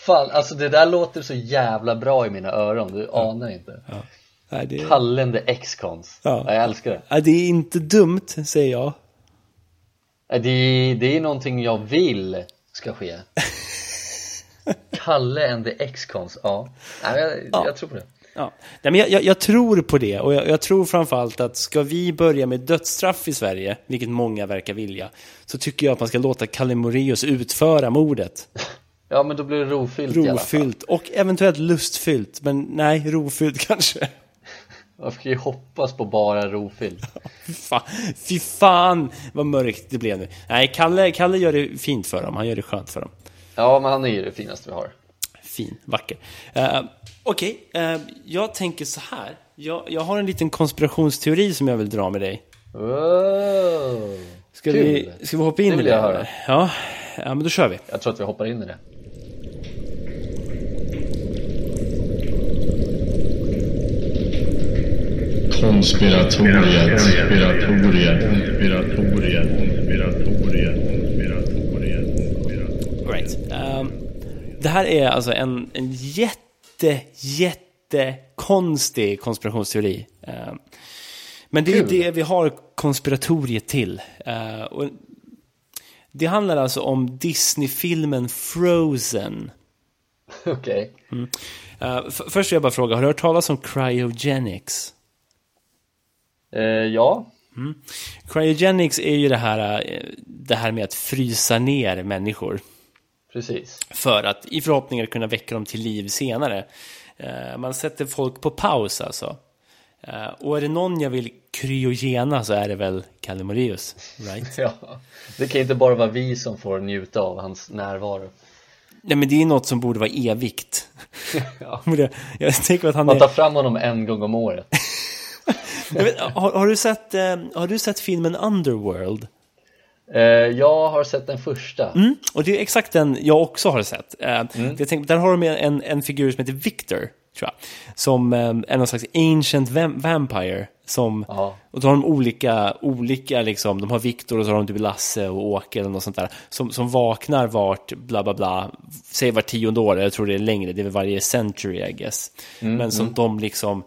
Fan, alltså det där låter så jävla bra i mina öron, du anar inte Nej, det, Kallen the X-Cons, Ja. ja. jag älskar det ja, det är inte dumt, säger jag. Ja, det, det är någonting jag vill ska ske Kalle and the X-Cons, ja Nej, jag, Ja. jag tror på det Ja. Nej, men jag, jag, jag tror på det och jag, jag tror framförallt att ska vi börja med dödsstraff i Sverige, vilket många verkar vilja, så tycker jag att man ska låta Kalle Moraeus utföra mordet. Ja men då blir det rofyllt Rofyllt och eventuellt lustfyllt, men nej, rofyllt kanske. Man fick ju hoppas på bara rofyll. Fy fan, fy fan vad mörkt det blev nu. Nej, Kalle, Kalle gör det fint för dem. Han gör det skönt för dem. Ja, men han är ju det finaste vi har. Fin, vacker. Uh, Okej, okay, uh, jag tänker så här. Jag, jag har en liten konspirationsteori som jag vill dra med dig. Wow. Ska, Kul. vi, ska vi hoppa in Det i det? jag höra. Ja, ja, men då kör vi. Jag tror att vi hoppar in i det. Konspiratoriet, konspiratoriet, konspiratoriet, konspiratoriet, det här är alltså en, en jätte, jätte konstig konspirationsteori. Um, men det är Kul. det vi har konspiratoriet till. Uh, och det handlar alltså om Disney-filmen Frozen. Okej. Uh, f- först vill jag bara fråga, har du hört talas om cryogenics? Eh, ja. Cryogenics är ju det här, eh, det här med att frysa ner människor. Precis. För att i förhoppning att kunna väcka dem till liv senare. Eh, Man sätter folk på paus alltså. Eh, Och är det någon jag vill kryogena så är det väl Kalle Moraeus, right? Ja. Det kan inte bara vara vi som får njuta av hans närvaro. Nej men det är något som borde vara evigt. Ja. Jag tänker att han Man tar är... fram honom en gång om året. Vet, har, har, du sett, eh, har du sett filmen Underworld? Eh, jag har sett den första. Mm, och det är exakt den jag också har sett. Eh, jag tänkte, där har de en, en figur som heter Victor, tror jag. Som eh, är någon slags ancient vam- vampire. Som, Ja. Och då har de olika, olika liksom, de har Victor och så har de typ Lasse och Åke eller något sånt där. Som, som vaknar vart, bla bla bla, säg var tionde år, jag tror det är längre, det är väl varje century I guess. Men som de liksom,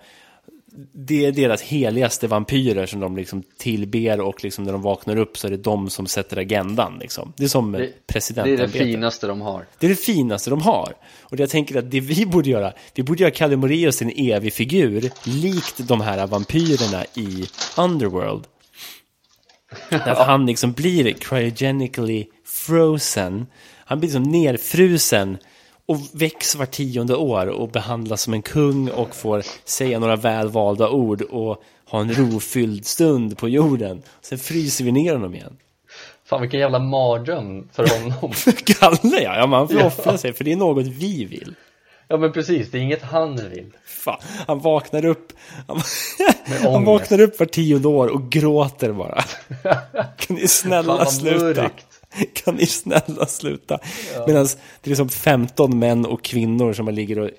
det är deras heligaste vampyrer som de liksom tillber och liksom när de vaknar upp så är det de som sätter agendan. Liksom. Det är som Det, det är presidentämbetet. det finaste de har. Det är det finaste de har. Och jag tänker att det vi borde göra, vi borde göra Kalle Moraeus till en evig figur, likt de här vampyrerna i Underworld. Att han liksom blir cryogenically frozen. Han blir liksom nerfrusen och väcks var tionde år och behandlas som en kung och får säga några välvalda ord och ha en rofylld stund på jorden. Sen fryser vi ner honom igen. Fan vilken jävla mardröm för honom. Kalle ja, ja man får Ja. offra sig för det är något vi vill. ja men precis, det är inget han vill. Fan, han vaknar upp han, han vaknar upp var tionde år och gråter bara. Kan ni Fan snälla vad sluta? mörkt. Kan ni snälla sluta? Medan det är liksom 15 män och kvinnor som man ligger och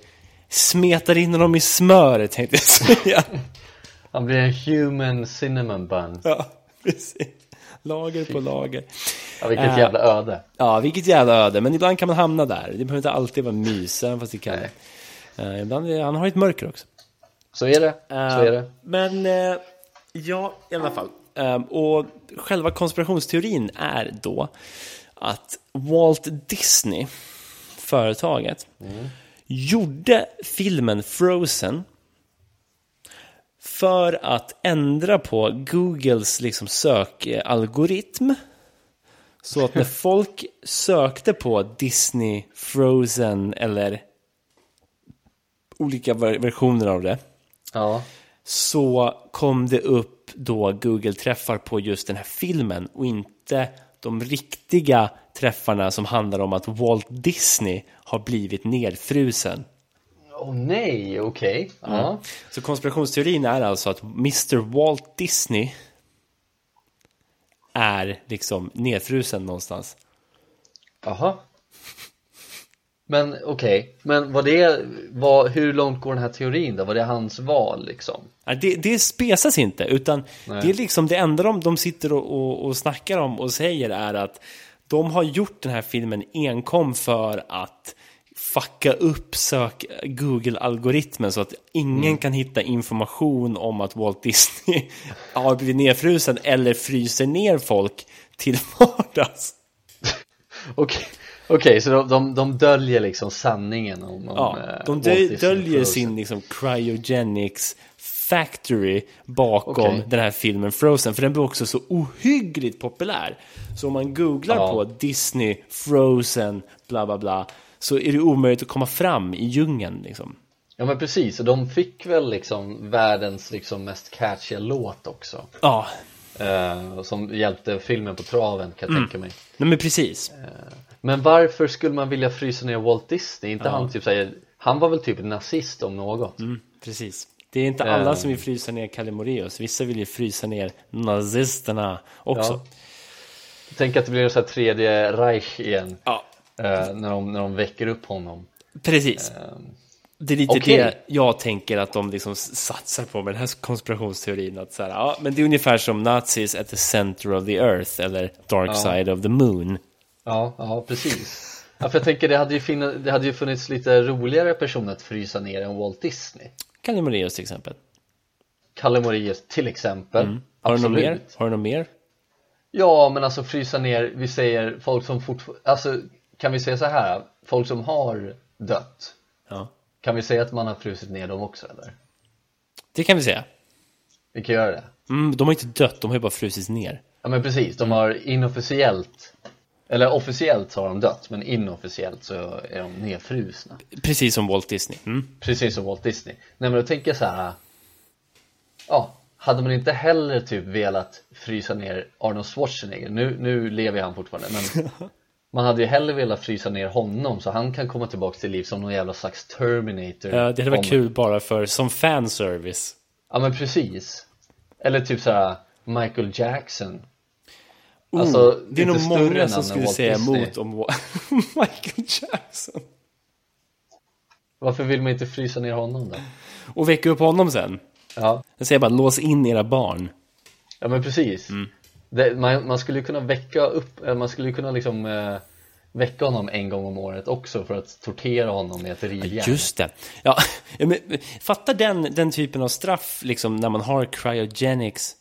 smetar in honom i smör, tänkte jag säga. Han blir en human cinnamon bun. Ja, precis. Lager på lager. Ja, vilket Äh. jävla öde. Ja, vilket jävla öde. Men ibland kan man hamna där. Det behöver inte alltid vara mys, även fast det kan. Eh, ibland är, han har ett mörker också. Så är det, så är Eh, det. Men eh, ja, i alla fall. Och själva konspirationsteorin är då att Walt Disney, företaget, gjorde filmen Frozen för att ändra på Googles liksom sökalgoritm. Så att när folk sökte på Disney, Frozen eller olika ver- versioner av det Ja, så kom det upp då Google-träffar på just den här filmen och inte de riktiga träffarna som handlar om att Walt Disney har blivit nedfrusen. åh nej, okej. Ja. Så konspirationsteorin är alltså att Mr. Walt Disney är liksom nedfrusen någonstans. Jaha. Men okej, men var det, var, hur långt går den här teorin då? Var det hans val liksom? Det, det spesas inte, utan Nej. det är liksom det enda de, de sitter och, och, och snackar om och säger är att de har gjort den här filmen enkom för att fucka upp sök Google-algoritmen så att ingen Mm. kan hitta information om att Walt Disney har blivit nedfrusen eller fryser ner folk till vardags. Okej, okej, så de, de, de döljer liksom sanningen om, om Ja, eh, de döljer Frozen. sin liksom, cryogenics factory bakom Okej. den här filmen Frozen. För den blir också så ohyggligt populär. Så om man googlar Ja. på Disney, Frozen, bla bla bla. Så är det omöjligt att komma fram i djungeln liksom. Ja men precis, och de fick väl liksom världens liksom mest catchiga låt också Ja, eh, Som hjälpte filmen på traven kan jag tänka mig nej men precis. Men varför skulle man vilja frysa ner Walt Disney? Inte han typ säger Han var väl typ nazist om något Mm, precis. Det är inte alla Eh. som vill frysa ner Kalle Moraeus. Vissa vill ju frysa ner nazisterna också. Ja. Tänk att det blir så här tredje Reich igen Ja, eh, när, de, när de väcker upp honom precis. Det är lite okej. det jag tänker att de liksom satsar på med den här konspirationsteorin. Att så här, ja, men det är ungefär som nazis at the center of the earth eller dark side of the moon. Ja, ja precis ja, för jag tänker det hade, ju finna, det hade ju funnits lite roligare personer att frysa ner än Walt Disney Kalle Moraeus till exempel. Kalle Moraeus till exempel Mm. Har du något mer? Har du något mer? Ja, men alltså frysa ner, vi säger folk som fortfarande, alltså kan vi säga så här, folk som har dött Ja. Kan vi säga att man har frusit ner dem också eller? Det kan vi säga. Vi kan göra det Mm, de har inte dött, de har ju bara frusit ner. Ja men precis, de har inofficiellt Eller officiellt så har de dött, men inofficiellt så är de nedfrusna Precis som Walt Disney. Mm. Precis som Walt Disney Nej men då tänker jag så här. Ja, hade man inte heller typ velat frysa ner Arnold Schwarzenegger Nu, nu lever han fortfarande men Man hade ju hellre velat frysa ner honom så han kan komma tillbaka till liv som någon jävla slags Terminator Ja, det hade varit Om- kul bara för som fanservice. Ja men precis Eller typ så här Michael Jackson Oh, Alltså, det är nog många som skulle säga emot om Michael Jackson. Varför vill man inte frysa ner honom då? Och väcka upp honom sen. Ja, Jag säger bara lås in era barn. ja men precis Mm. det, man, man skulle kunna väcka upp, eh, man skulle kunna liksom eh, Väcka honom en gång om året också för att tortera honom med ett rivjärn Just det. Ja, men, fatta den, den typen av straff liksom när man har cryogenics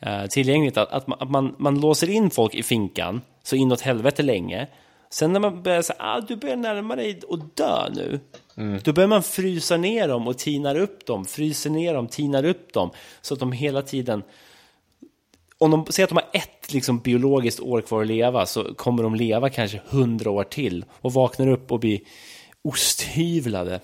eh, tillgängligt. Att, att, man, att man, man låser in folk i finkan så inåt helvete länge. Sen när man börjar säga ah, du börjar närma dig och dö nu. Då börjar man frysa ner dem och tinar upp dem, fryser ner dem, tinar upp dem. Så att de hela tiden om de säger att de har ett liksom, biologiskt år kvar att leva så kommer de leva kanske hundra år till och vaknar upp och blir osthyvlade.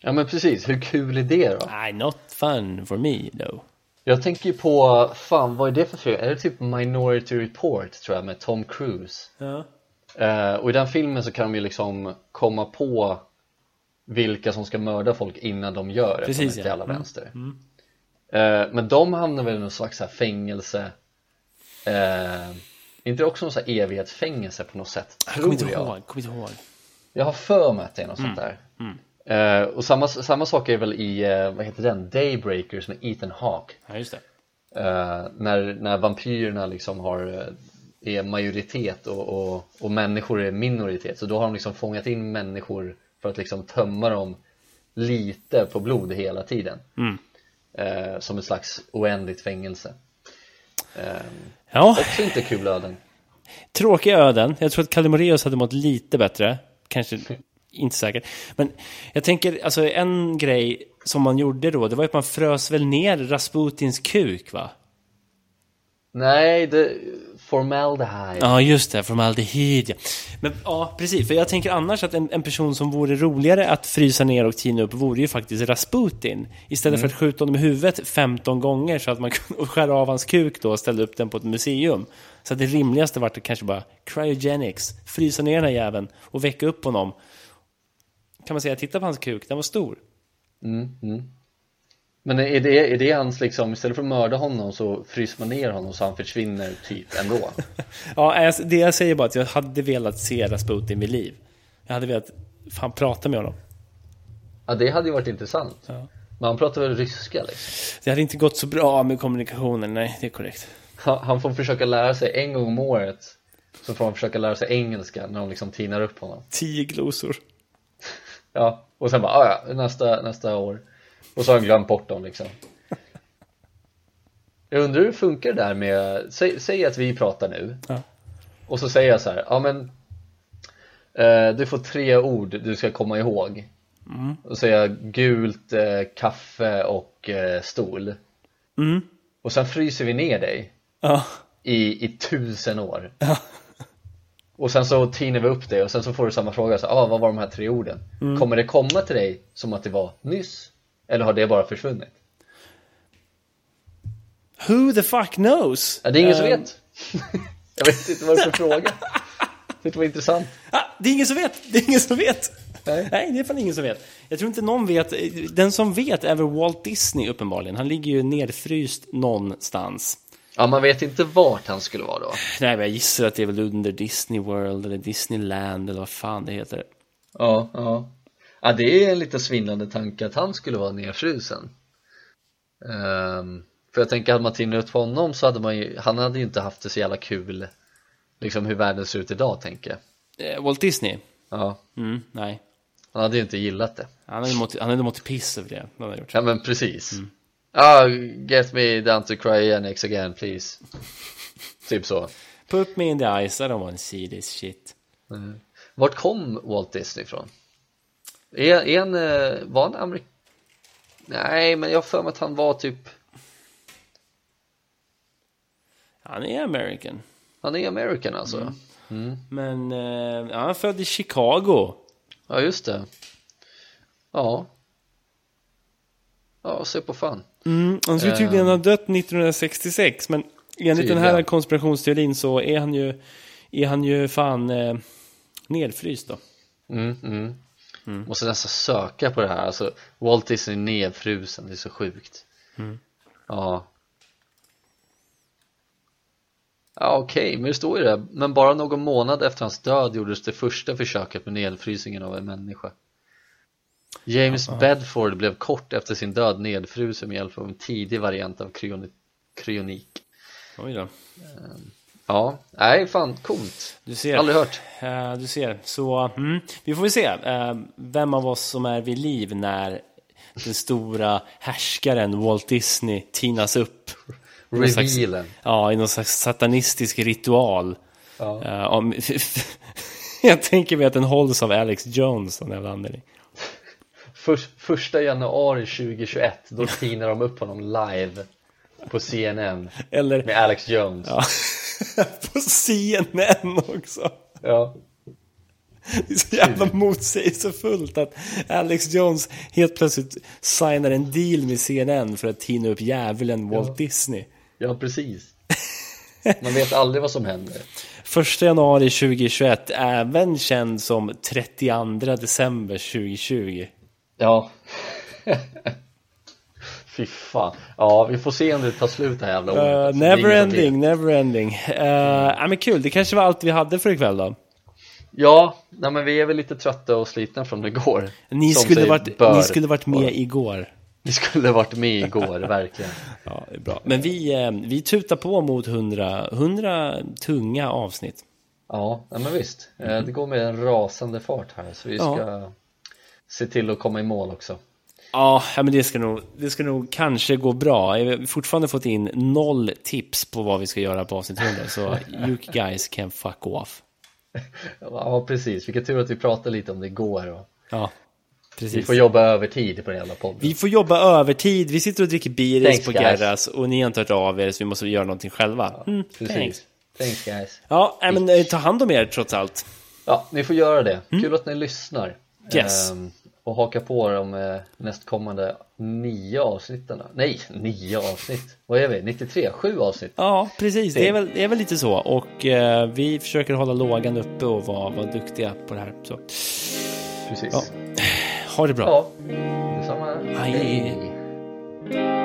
Ja men precis, hur kul är det då? Nej, not fun for me though. Jag tänker ju på, fan vad är det för film? Är det typ Minority Report tror jag med Tom Cruise? Ja. Eh, och i den filmen så kan de ju liksom komma på vilka som ska mörda folk innan de gör det Precis, från ja. jävla Mm, vänster Eh, Men de hamnar väl i någon slags här fängelse eh, Inte det också någon så här evighetsfängelse på något sätt? Jag Tror inte jag ihåg, kommer inte ihåg. Jag har för mig att det är något sånt där Eh, Och samma, samma sak är väl i, eh, vad heter den? Daybreakers med Ethan Hawke Ja, just det. Eh, när, när vampyrerna liksom har är majoritet och, och, och människor är minoritet så då har de liksom fångat in människor för att liksom tömma dem lite på blod hela tiden Mm. som ett slags oändligt fängelse Ja, också inte kul öden tråkiga öden. Jag tror att Kalle Moraeus hade mått lite bättre. Kanske inte säkert. Men jag tänker, alltså en grej som man gjorde då, det var att man frös väl ner Rasputins kuk va? nej, det, formaldehyde Ja, just det, formaldehyd ja. Men ja, precis, för jag tänker annars att en, en person som vore roligare att frysa ner och tina upp vore ju faktiskt Rasputin. Istället för att skjuta honom i huvudet 15 gånger så att man kunde skära av hans kuk då och ställa upp den på ett museum. Så att det rimligaste vart att kanske bara cryogenics, frysa ner den här jäveln och väcka upp honom. Kan man säga, titta på hans kuk, den var stor. mm, mm. Men är det, är det hans liksom, istället för att mörda honom så fryser man ner honom så han försvinner typ ändå Ja, det jag säger bara att jag hade velat se Rasputin vid liv. Jag hade velat fan prata med honom. Ja det hade ju varit intressant Ja. Men han pratar väl ryska liksom Det hade inte gått så bra med kommunikationen, nej, det är korrekt. Han han får försöka lära sig en gång om året Så får han försöka lära sig engelska när de liksom tinar upp honom Tio glosor. Ja, och sen bara, "Ah, ja, nästa, nästa år Och så har han glömt bort dem liksom Jag undrar hur det funkar det där med, säg, säg att vi pratar nu Ja. Och så säger jag så här, ja men eh, Du får tre ord du ska komma ihåg Mm. Och jag gult, eh, kaffe och eh, stol Mm. Och sen fryser vi ner dig Ja. i, i tusen år Och sen så tinar vi upp det och sen så får du samma fråga, så, ah, vad var de här tre orden? Mm. Kommer det komma till dig som att det var nyss? Eller har det bara försvunnit? Who the fuck knows? Ja, det är ingen som Eh, vet Jag vet inte vad det är för fråga Det var intressant Ah, det är ingen som vet! Det är ingen som vet! Nej. Nej, det är fan ingen som vet. Jag tror inte någon vet. Den som vet är väl Walt Disney uppenbarligen. Han ligger ju nedfryst någonstans. Ja, man vet inte vart han skulle vara då Nej, men jag gissar att det är väl under Disney World eller Disneyland eller vad fan det heter. Ja, ja Ja, det är en lite svindlande tanke att han skulle vara nedfrusen Ehm, För jag tänker, hade man tinat upp honom så hade man ju, han hade ju inte haft det så jävla kul Liksom hur världen ser ut idag, tänker jag Eh, Walt Disney? Ja, Mm, nej. han hade ju inte gillat det Han hade mått, han hade mått piss över det. det hade han gjort. Ja men precis Ah, get me down to cryogenics again please Typ så Put me in the ice, I don't want to see this shit. Vart kom Walt Disney ifrån? Är, är han, var han amerik... Nej, men jag har för mig att han var typ Han är American. Han är American alltså? Men eh, ja, han är född i Chicago. Ja, just det Ja Ja, se på fan Mm, han skulle tydligen ha dött 1966, men enligt den här Tydligen. konspirationsteorin så är han ju, är han ju fan eh, nedfryst då. mm, mm. Måste nästan söka på det här, alltså Walt Disney nedfrusen, det är så sjukt. Ja. Ja okej, men det står ju det. Men bara någon månad efter hans död gjordes det första försöket med nedfrysningen av en människa James Bedford blev kort efter sin död nedfrusen med hjälp av en tidig variant av kryoni- kryonik Oj då. Ja, nej fan coolt Du ser. Aldrig hört Eh, du ser. Så mm, vi får väl se eh, vem av oss som är vid liv när den stora härskaren Walt Disney tinas upp. Revealen Ja, i någon slags satanistisk ritual. Ja. Eh, om, jag tänker mig att den hålls av Alex Jones av någon anledning. Först, första januari 2021 då tinar de upp honom live på CNN Eller med Alex Jones. Ja, på CNN också. Ja, Det är så jävla motsägelsefullt att Alex Jones helt plötsligt signar en deal med CNN för att tina upp djävulen Walt Disney. ja precis. Man vet aldrig vad som händer. 1 januari 2021, även känd som 32 december 2020. Ja Fy fan Ja, vi får se om det tar slut det här jävla året Uh, alltså. Det är never ingen som vet. ending, never ending. Uh, ja, men kul, det kanske var allt vi hade för ikväll då. Ja, nej men vi är väl lite trötta och slitna från igår Ni skulle, sig varit, bör ni skulle varit med vara. igår. Ni skulle varit med igår, verkligen Ja, det är bra. Men vi, eh, vi tutar på mot 100, 100 tunga avsnitt. Ja, nej men visst Eh, Det går med en rasande fart här så vi Ja. Se till att komma i mål också Ja, ja, men det ska, nog, det ska nog kanske gå bra. Jag har fortfarande fått in noll tips på vad vi ska göra på avsnitt 100, så you guys can fuck off. Ja, precis. Vilken tur att vi pratade lite om det igår och Ja, vi precis. får jobba övertid på den jävla podden Vi får jobba övertid, vi sitter och dricker Biris på guys. Gerras och ni har inte hört av er så vi måste göra någonting själva. Mm, Precis. thanks. Thanks guys. Ja, men eh, ta hand om er trots allt. Ja, ni får göra det. Kul att ni lyssnar. Mm. Yes. Ehm, och haka på de eh, nästkommande nio avsnitten. Nej, nio avsnitt. Vad är vi? 93? Sju avsnitt? Ja, precis. Det är väl, det är väl lite så. Och eh, vi försöker hålla lågan uppe och vara, vara duktiga på det här. Så, Precis. Ja. ha det bra. Ja, detsamma. Hej. Hej.